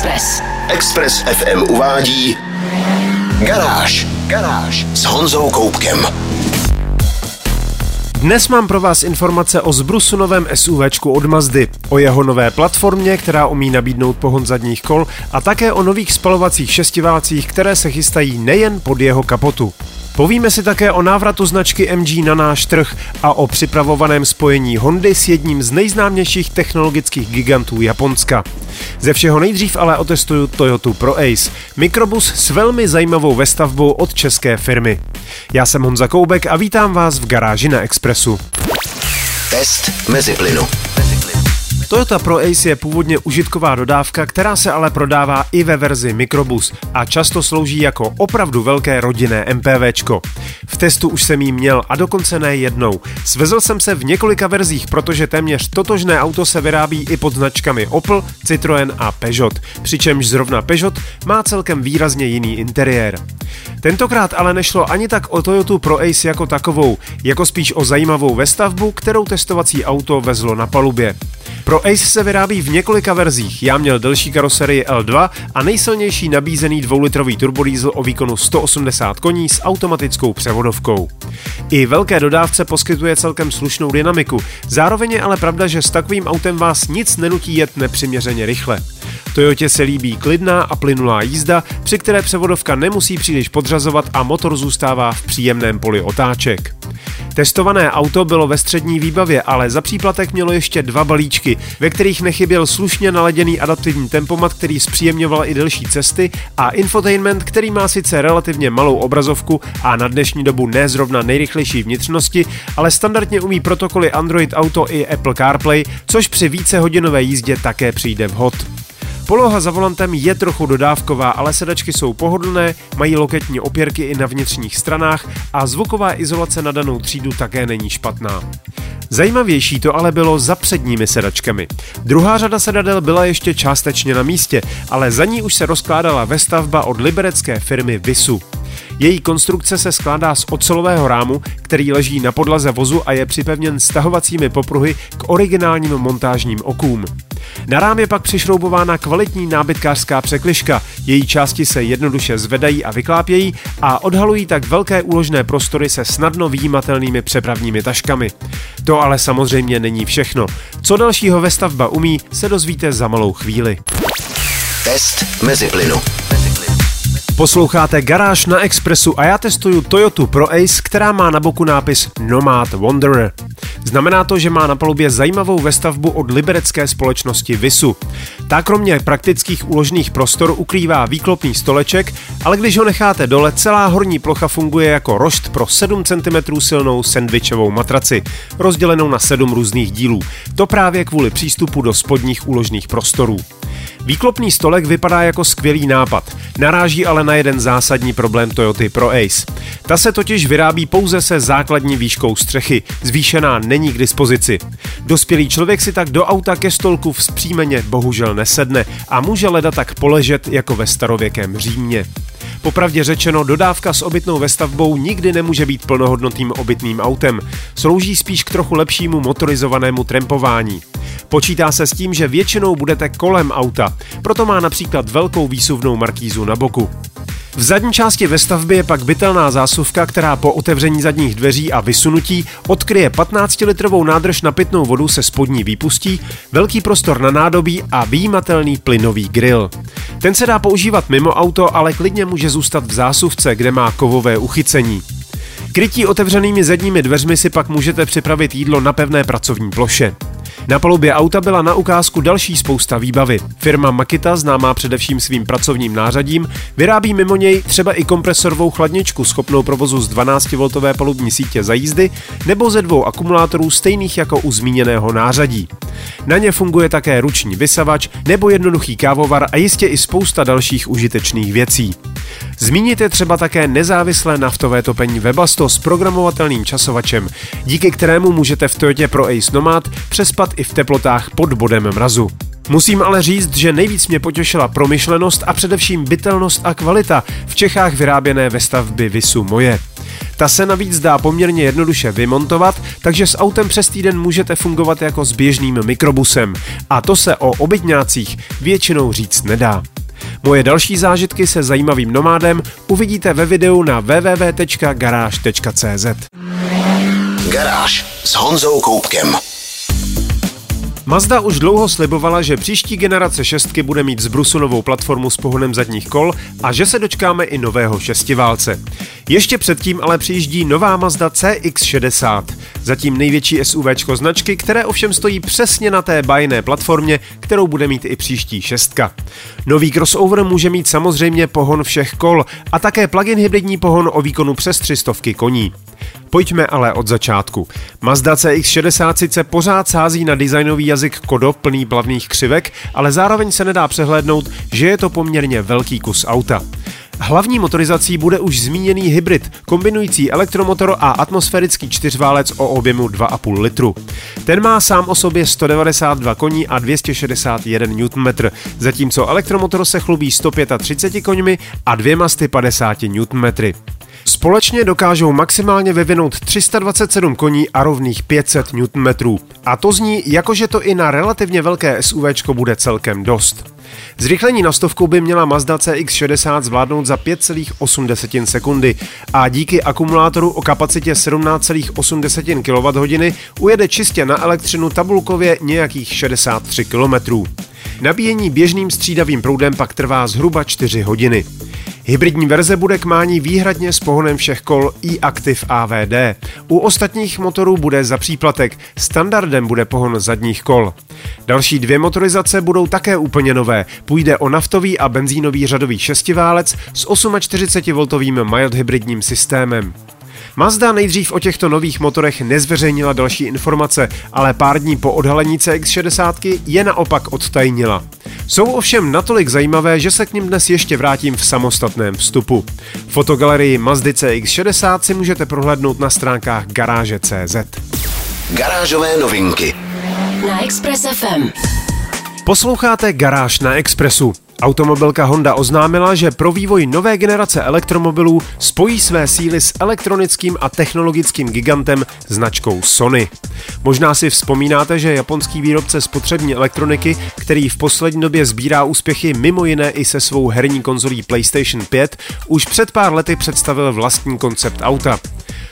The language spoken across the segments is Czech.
Express. Express FM uvádí Garáž. Garáž s Honzou Koupkem. Dnes mám pro vás informace o zbrusu novém SUVčku od Mazdy, o jeho nové platformě, která umí nabídnout pohon zadních kol a také o nových spalovacích šestiválcích, které se chystají nejen pod jeho kapotu. Povíme si také o návratu značky MG na náš trh a o připravovaném spojení Hondy s jedním z nejznámějších technologických gigantů Japonska. Ze všeho nejdřív ale otestuju Toyota Pro Ace, mikrobus s velmi zajímavou vestavbou od české firmy. Já jsem Honza Koubek a vítám vás v garáži na Expressu. Test mezi plynu. Toyota Pro Ace je původně užitková dodávka, která se ale prodává i ve verzi Microbus a často slouží jako opravdu velké rodinné MPVčko. V testu už jsem jí měl a dokonce ne jednou. Svezl jsem se v několika verzích, protože téměř totožné auto se vyrábí i pod značkami Opel, Citroën a Peugeot, přičemž zrovna Peugeot má celkem výrazně jiný interiér. Tentokrát ale nešlo ani tak o Toyota Pro Ace jako takovou, jako spíš o zajímavou vestavbu, kterou testovací auto vezlo na palubě. Pro Ace se vyrábí v několika verzích. Já měl delší karoserii L2 a nejsilnější nabízený dvoulitrový turbodiesel o výkonu 180 koní s automatickou převodovkou. I velké dodávce poskytuje celkem slušnou dynamiku. Zároveň je ale pravda, že s takovým autem vás nic nenutí jet nepřiměřeně rychle. Toyotě se líbí klidná a plynulá jízda, při které převodovka nemusí příliš podřazovat a motor zůstává v příjemném poli otáček. Testované auto bylo ve střední výbavě, ale za příplatek mělo ještě dva balíčky, ve kterých nechyběl slušně naladěný adaptivní tempomat, který zpříjemňoval i delší cesty a infotainment, který má sice relativně malou obrazovku a na dnešní dobu ne zrovna nejrychlejší vnitřnosti, ale standardně umí protokoly Android Auto i Apple CarPlay, což při vícehodinové jízdě také přijde vhod. Poloha za volantem je trochu dodávková, ale sedačky jsou pohodlné, mají loketní opěrky i na vnitřních stranách a zvuková izolace na danou třídu také není špatná. Zajímavější to ale bylo za předními sedačkami. Druhá řada sedadel byla ještě částečně na místě, ale za ní už se rozkládala vestavba od liberecké firmy Visu. Její konstrukce se skládá z ocelového rámu, který leží na podlaze vozu a je připevněn stahovacími popruhy k originálním montážním okům. Na rám je pak přišroubována kvalitní nábytkářská překliška, její části se jednoduše zvedají a vyklápějí a odhalují tak velké úložné prostory se snadno výjimatelnými přepravními taškami. To ale samozřejmě není všechno. Co dalšího ve stavba umí, se dozvíte za malou chvíli. Test mezi plynu. Posloucháte Garáž na Expressu a já testuju Toyota Pro Ace, která má na boku nápis Nomad Wanderer. Znamená to, že má na palubě zajímavou vestavbu od liberecké společnosti Visu. Ta kromě praktických úložných prostor ukrývá výklopný stoleček, ale když ho necháte dole, celá horní plocha funguje jako rošt pro 7 cm silnou sendvičovou matraci, rozdělenou na 7 různých dílů. To právě kvůli přístupu do spodních úložných prostorů. Výklopný stolek vypadá jako skvělý nápad, naráží ale na jeden zásadní problém Toyoty Pro Ace. Ta se totiž vyrábí pouze se základní výškou střechy, zvýšená není k dispozici. Dospělý člověk si tak do auta ke stolku vzpřímeně bohužel nesedne a může leda tak poležet jako ve starověkém Římě. Popravdě řečeno, dodávka s obytnou vestavbou nikdy nemůže být plnohodnotným obytným autem. Slouží spíš k trochu lepšímu motorizovanému trempování. Počítá se s tím, že většinou budete kolem auta, proto má například velkou výsuvnou markízu na boku. V zadní části ve stavbě je pak bytelná zásuvka, která po otevření zadních dveří a vysunutí odkryje 15-litrovou nádrž na pitnou vodu se spodní výpustí, velký prostor na nádobí a výjimatelný plynový grill. Ten se dá používat mimo auto, ale klidně může zůstat v zásuvce, kde má kovové uchycení. Krytí otevřenými zadními dveřmi si pak můžete připravit jídlo na pevné pracovní ploše. Na palubě auta byla na ukázku další spousta výbavy. Firma Makita, známá především svým pracovním nářadím, vyrábí mimo něj třeba i kompresorovou chladničku schopnou provozu z 12V palubní sítě za jízdy nebo ze dvou akumulátorů stejných jako u zmíněného nářadí. Na ně funguje také ruční vysavač nebo jednoduchý kávovar a jistě i spousta dalších užitečných věcí. Zmíníte třeba také nezávislé naftové topení Webasto s programovatelným časovačem, díky kterému můžete v Toyota Pro Ace Nomad přespat i v teplotách pod bodem mrazu. Musím ale říct, že nejvíc mě potěšila promyšlenost a především bytelnost a kvalita v Čechách vyráběné ve stavby Visu Moje. Ta se navíc dá poměrně jednoduše vymontovat, takže s autem přes týden můžete fungovat jako s běžným mikrobusem. A to se o obytňácích většinou říct nedá. Moje další zážitky se zajímavým nomádem uvidíte ve videu na www.garáž.cz. Garáž s Honzou Koupkem. Mazda už dlouho slibovala, že příští generace šestky bude mít z novou platformu s pohonem zadních kol a že se dočkáme i nového šestiválce. Ještě předtím ale přijíždí nová Mazda CX-60, zatím největší SUV značky, které ovšem stojí přesně na té bajné platformě, kterou bude mít i příští šestka. Nový crossover může mít samozřejmě pohon všech kol a také plug-in hybridní pohon o výkonu přes 300 koní. Pojďme ale od začátku. Mazda CX-60 sice pořád sází na designový jazyk Kodo plný plavných křivek, ale zároveň se nedá přehlédnout, že je to poměrně velký kus auta. Hlavní motorizací bude už zmíněný hybrid, kombinující elektromotor a atmosférický čtyřválec o objemu 2,5 litru. Ten má sám o sobě 192 koní a 261 Nm, zatímco elektromotor se chlubí 135 koňmi a 250 Nm. Společně dokážou maximálně vyvinout 327 koní a rovných 500 Nm. A to zní, jakože to i na relativně velké SUV bude celkem dost. Zrychlení na stovku by měla Mazda CX-60 zvládnout za 5,8 sekundy a díky akumulátoru o kapacitě 17,8 kWh ujede čistě na elektřinu tabulkově nějakých 63 km. Nabíjení běžným střídavým proudem pak trvá zhruba 4 hodiny. Hybridní verze bude k mání výhradně s pohonem všech kol e-Active AVD. U ostatních motorů bude za příplatek, standardem bude pohon zadních kol. Další dvě motorizace budou také úplně nové. Půjde o naftový a benzínový řadový šestiválec s 48V mild hybridním systémem. Mazda nejdřív o těchto nových motorech nezveřejnila další informace, ale pár dní po odhalení CX-60 je naopak odtajnila. Jsou ovšem natolik zajímavé, že se k ním dnes ještě vrátím v samostatném vstupu. Fotogalerii Mazdy CX-60 si můžete prohlédnout na stránkách garáže.cz. Garážové novinky na Express FM. Posloucháte Garáž na Expressu. Automobilka Honda oznámila, že pro vývoj nové generace elektromobilů spojí své síly s elektronickým a technologickým gigantem značkou Sony. Možná si vzpomínáte, že japonský výrobce spotřební elektroniky, který v poslední době sbírá úspěchy mimo jiné i se svou herní konzolí PlayStation 5, už před pár lety představil vlastní koncept auta.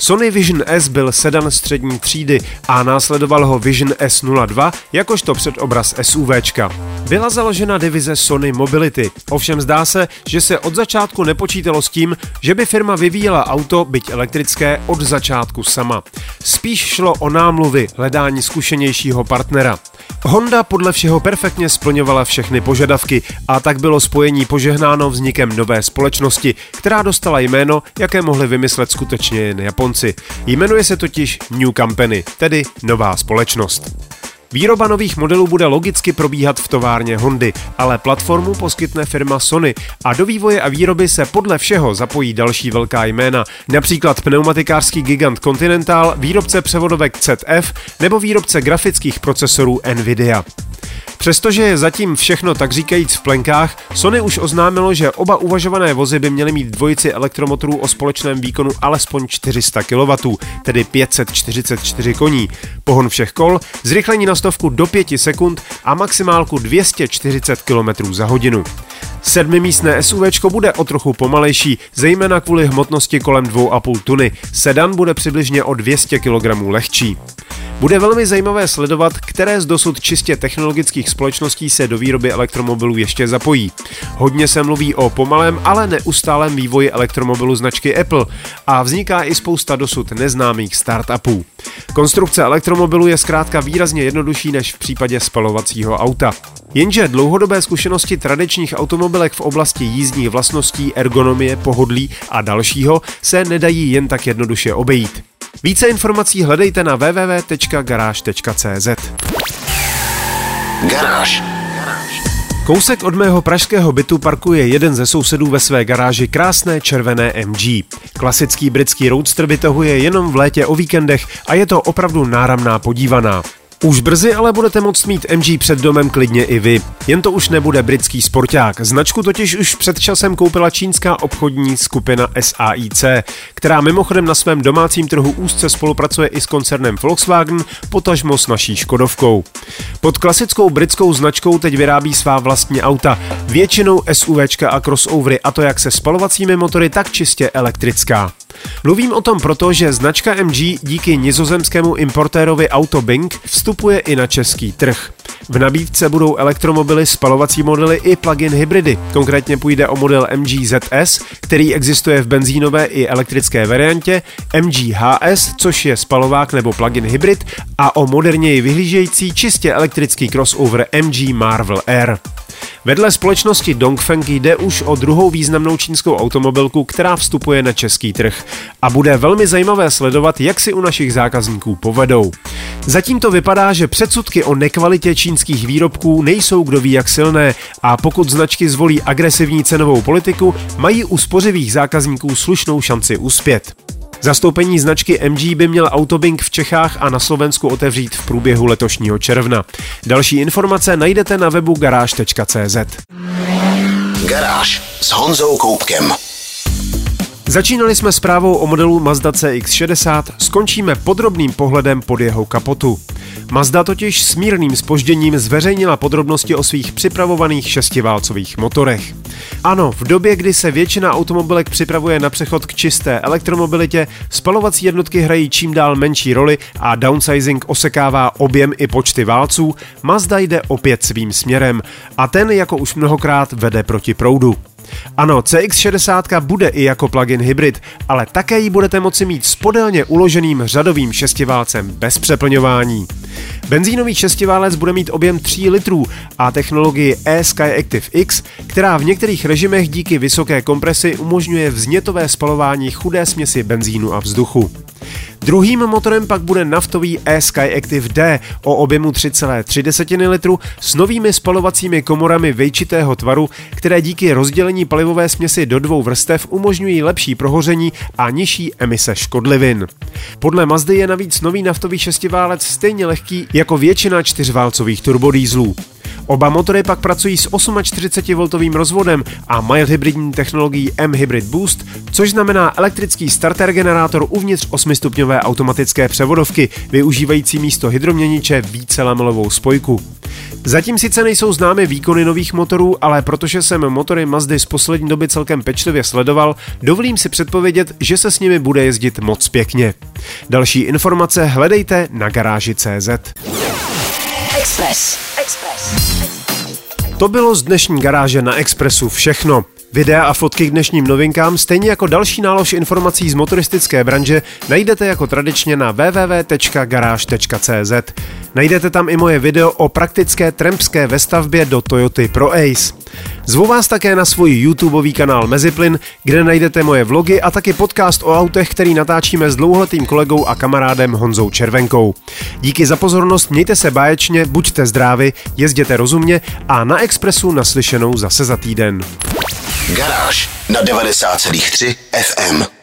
Sony Vision S byl sedan střední třídy a následoval ho Vision S02 jakožto předobraz SUVčka. Byla založena divize Sony Mobility, ovšem zdá se, že se od začátku nepočítalo s tím, že by firma vyvíjela auto, byť elektrické, od začátku sama. Spíš šlo o námluvy, hledání zkušenějšího partnera. Honda podle všeho perfektně splňovala všechny požadavky a tak bylo spojení požehnáno vznikem nové společnosti, která dostala jméno, jaké mohli vymyslet skutečně jen Japonci. Jmenuje se totiž New Company, tedy nová společnost. Výroba nových modelů bude logicky probíhat v továrně Hondy, ale platformu poskytne firma Sony a do vývoje a výroby se podle všeho zapojí další velká jména, například pneumatikářský gigant Continental, výrobce převodovek ZF nebo výrobce grafických procesorů Nvidia. Přestože je zatím všechno tak říkajíc v plenkách, Sony už oznámilo, že oba uvažované vozy by měly mít dvojici elektromotorů o společném výkonu alespoň 400 kW, tedy 544 koní, pohon všech kol, zrychlení na stovku do 5 sekund a maximálku 240 km za hodinu. Sedmimístné SUV bude o trochu pomalejší, zejména kvůli hmotnosti kolem 2,5 tuny. Sedan bude přibližně o 200 kg lehčí. Bude velmi zajímavé sledovat, které z dosud čistě technologických společností se do výroby elektromobilů ještě zapojí. Hodně se mluví o pomalém, ale neustálém vývoji elektromobilu značky Apple a vzniká i spousta dosud neznámých startupů. Konstrukce elektromobilu je zkrátka výrazně jednodušší než v případě spalovacího auta. Jenže dlouhodobé zkušenosti tradičních automobilek v oblasti jízdních vlastností, ergonomie, pohodlí a dalšího se nedají jen tak jednoduše obejít. Více informací hledejte na www.garage.cz. Garáž. Kousek od mého pražského bytu parkuje jeden ze sousedů ve své garáži krásné červené MG. Klasický britský roadster vytahuje jenom v létě o víkendech a je to opravdu náramná podívaná. Už brzy ale budete moct mít MG před domem klidně i vy. Jen to už nebude britský sporták. Značku totiž už před časem koupila čínská obchodní skupina SAIC, která mimochodem na svém domácím trhu úzce spolupracuje i s koncernem Volkswagen, potažmo s naší Škodovkou. Pod klasickou britskou značkou teď vyrábí svá vlastní auta, většinou SUVčka a crossovery, a to jak se spalovacími motory, tak čistě elektrická. Mluvím o tom proto, že značka MG díky nizozemskému importérovi Autobing vstupuje i na český trh. V nabídce budou elektromobily, spalovací modely i plug-in hybridy. Konkrétně půjde o model MG ZS, který existuje v benzínové i elektrické variantě, MG HS, což je spalovák nebo plug-in hybrid, a o moderněji vyhlížející čistě elektrický crossover MG Marvel Air. Vedle společnosti Dongfeng jde už o druhou významnou čínskou automobilku, která vstupuje na český trh a bude velmi zajímavé sledovat, jak si u našich zákazníků povedou. Zatím to vypadá, že předsudky o nekvalitě čínských výrobků nejsou kdo ví jak silné a pokud značky zvolí agresivní cenovou politiku, mají u spořivých zákazníků slušnou šanci uspět. Zastoupení značky MG by měl Autobing v Čechách a na Slovensku otevřít v průběhu letošního června. Další informace najdete na webu garáž.cz. Garáž s Honzou Koupkem. Začínali jsme zprávou o modelu Mazda CX-60, skončíme podrobným pohledem pod jeho kapotu. Mazda totiž s mírným spožděním zveřejnila podrobnosti o svých připravovaných šestiválcových motorech. Ano, v době, kdy se většina automobilek připravuje na přechod k čisté elektromobilitě, spalovací jednotky hrají čím dál menší roli a downsizing osekává objem i počty válců, Mazda jde opět svým směrem a ten jako už mnohokrát vede proti proudu. Ano, CX60 bude i jako plug-in hybrid, ale také ji budete moci mít s podélně uloženým řadovým šestiválcem bez přeplňování. Benzínový šestiválec bude mít objem 3 litrů a technologii e-Sky Active X, která v některých režimech díky vysoké kompresi umožňuje vznětové spalování chudé směsi benzínu a vzduchu. Druhým motorem pak bude naftový e-Sky Active D o objemu 3,3 litru s novými spalovacími komorami vejčitého tvaru, které díky rozdělení palivové směsi do dvou vrstev umožňují lepší prohoření a nižší emise škodlivin. Podle Mazdy je navíc nový naftový šestiválec stejně lehký jako většina čtyřválcových turbodýzlů. Oba motory pak pracují s 48V rozvodem a mild hybridní technologií M-Hybrid Boost, což znamená elektrický starter generátor uvnitř 8-stupňové automatické převodovky, využívající místo hydroměniče vícelamelovou spojku. Zatím sice nejsou známy výkony nových motorů, ale protože jsem motory Mazdy z poslední doby celkem pečlivě sledoval, dovolím si předpovědět, že se s nimi bude jezdit moc pěkně. Další informace hledejte na garáži.cz. Express. Express. To bylo z dnešní garáže na Expressu všechno. Videa a fotky k dnešním novinkám, stejně jako další nálož informací z motoristické branže, najdete jako tradičně na www.garage.cz. Najdete tam i moje video o praktické trampské vestavbě do Toyoty Pro Ace. Zvu vás také na svůj YouTubeový kanál Meziplyn, kde najdete moje vlogy a taky podcast o autech, který natáčíme s dlouholetým kolegou a kamarádem Honzou Červenkou. Díky za pozornost, mějte se báječně, buďte zdraví, jezděte rozumně a na Expressu naslyšenou zase za týden. Garáž na 90,3 FM.